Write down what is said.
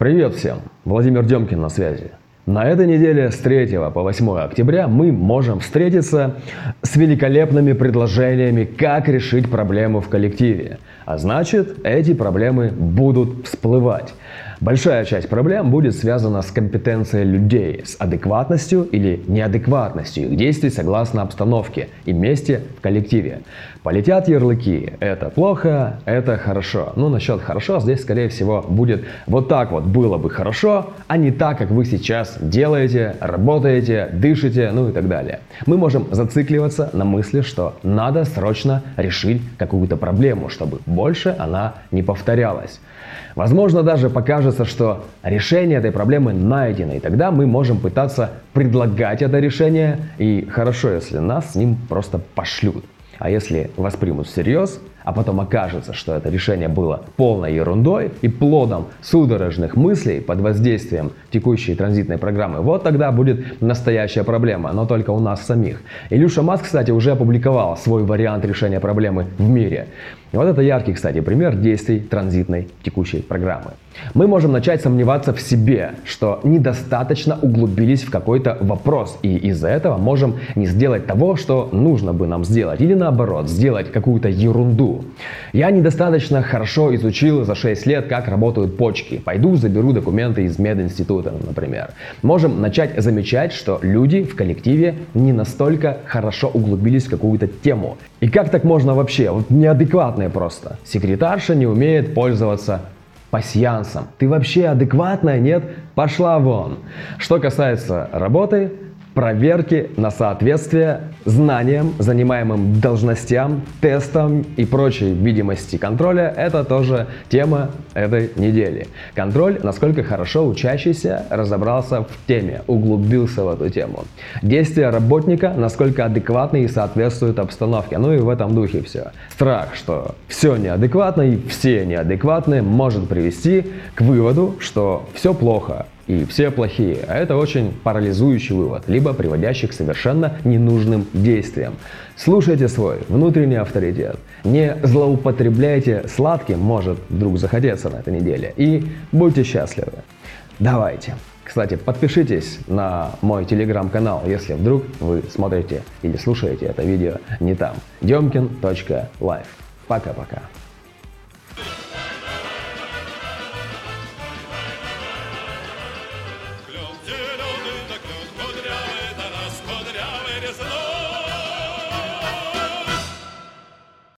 Привет всем! Владимир Демкин на связи. На этой неделе с 3 по 8 октября мы можем встретиться с великолепными предложениями, как решить проблему в коллективе. А значит, эти проблемы будут всплывать. Большая часть проблем будет связана с компетенцией людей, с адекватностью или неадекватностью их действий согласно обстановке и месте в коллективе. Полетят ярлыки «это плохо», «это хорошо». Ну, насчет «хорошо» здесь, скорее всего, будет вот так вот было бы хорошо, а не так, как вы сейчас делаете, работаете, дышите, ну и так далее. Мы можем зацикливаться на мысли, что надо срочно решить какую-то проблему, чтобы больше она не повторялась. Возможно, даже покажется, что решение этой проблемы найдено, и тогда мы можем пытаться предлагать это решение, и хорошо, если нас с ним просто пошлют. А если воспримут всерьез, а потом окажется, что это решение было полной ерундой и плодом судорожных мыслей под воздействием текущей транзитной программы, вот тогда будет настоящая проблема, но только у нас самих. Илюша Маск, кстати, уже опубликовал свой вариант решения проблемы в мире. И вот это яркий, кстати, пример действий транзитной текущей программы. Мы можем начать сомневаться в себе, что недостаточно углубились в какой-то вопрос, и из-за этого можем не сделать того, что нужно бы нам сделать, или наоборот, сделать какую-то ерунду. Я недостаточно хорошо изучил за 6 лет, как работают почки. Пойду заберу документы из мединститута, например. Можем начать замечать, что люди в коллективе не настолько хорошо углубились в какую-то тему. И как так можно вообще? Вот неадекватно адекватные просто. Секретарша не умеет пользоваться пасьянсом. Ты вообще адекватная? Нет? Пошла вон. Что касается работы, проверки на соответствие знаниям, занимаемым должностям, тестам и прочей видимости контроля – это тоже тема этой недели. Контроль, насколько хорошо учащийся разобрался в теме, углубился в эту тему. Действия работника, насколько адекватны и соответствуют обстановке. Ну и в этом духе все. Страх, что все неадекватно и все неадекватны, может привести к выводу, что все плохо, и все плохие. А это очень парализующий вывод, либо приводящий к совершенно ненужным действиям. Слушайте свой внутренний авторитет. Не злоупотребляйте сладким, может вдруг захотеться на этой неделе. И будьте счастливы. Давайте. Кстати, подпишитесь на мой телеграм-канал, если вдруг вы смотрите или слушаете это видео не там. Демкин.лайф. Пока-пока.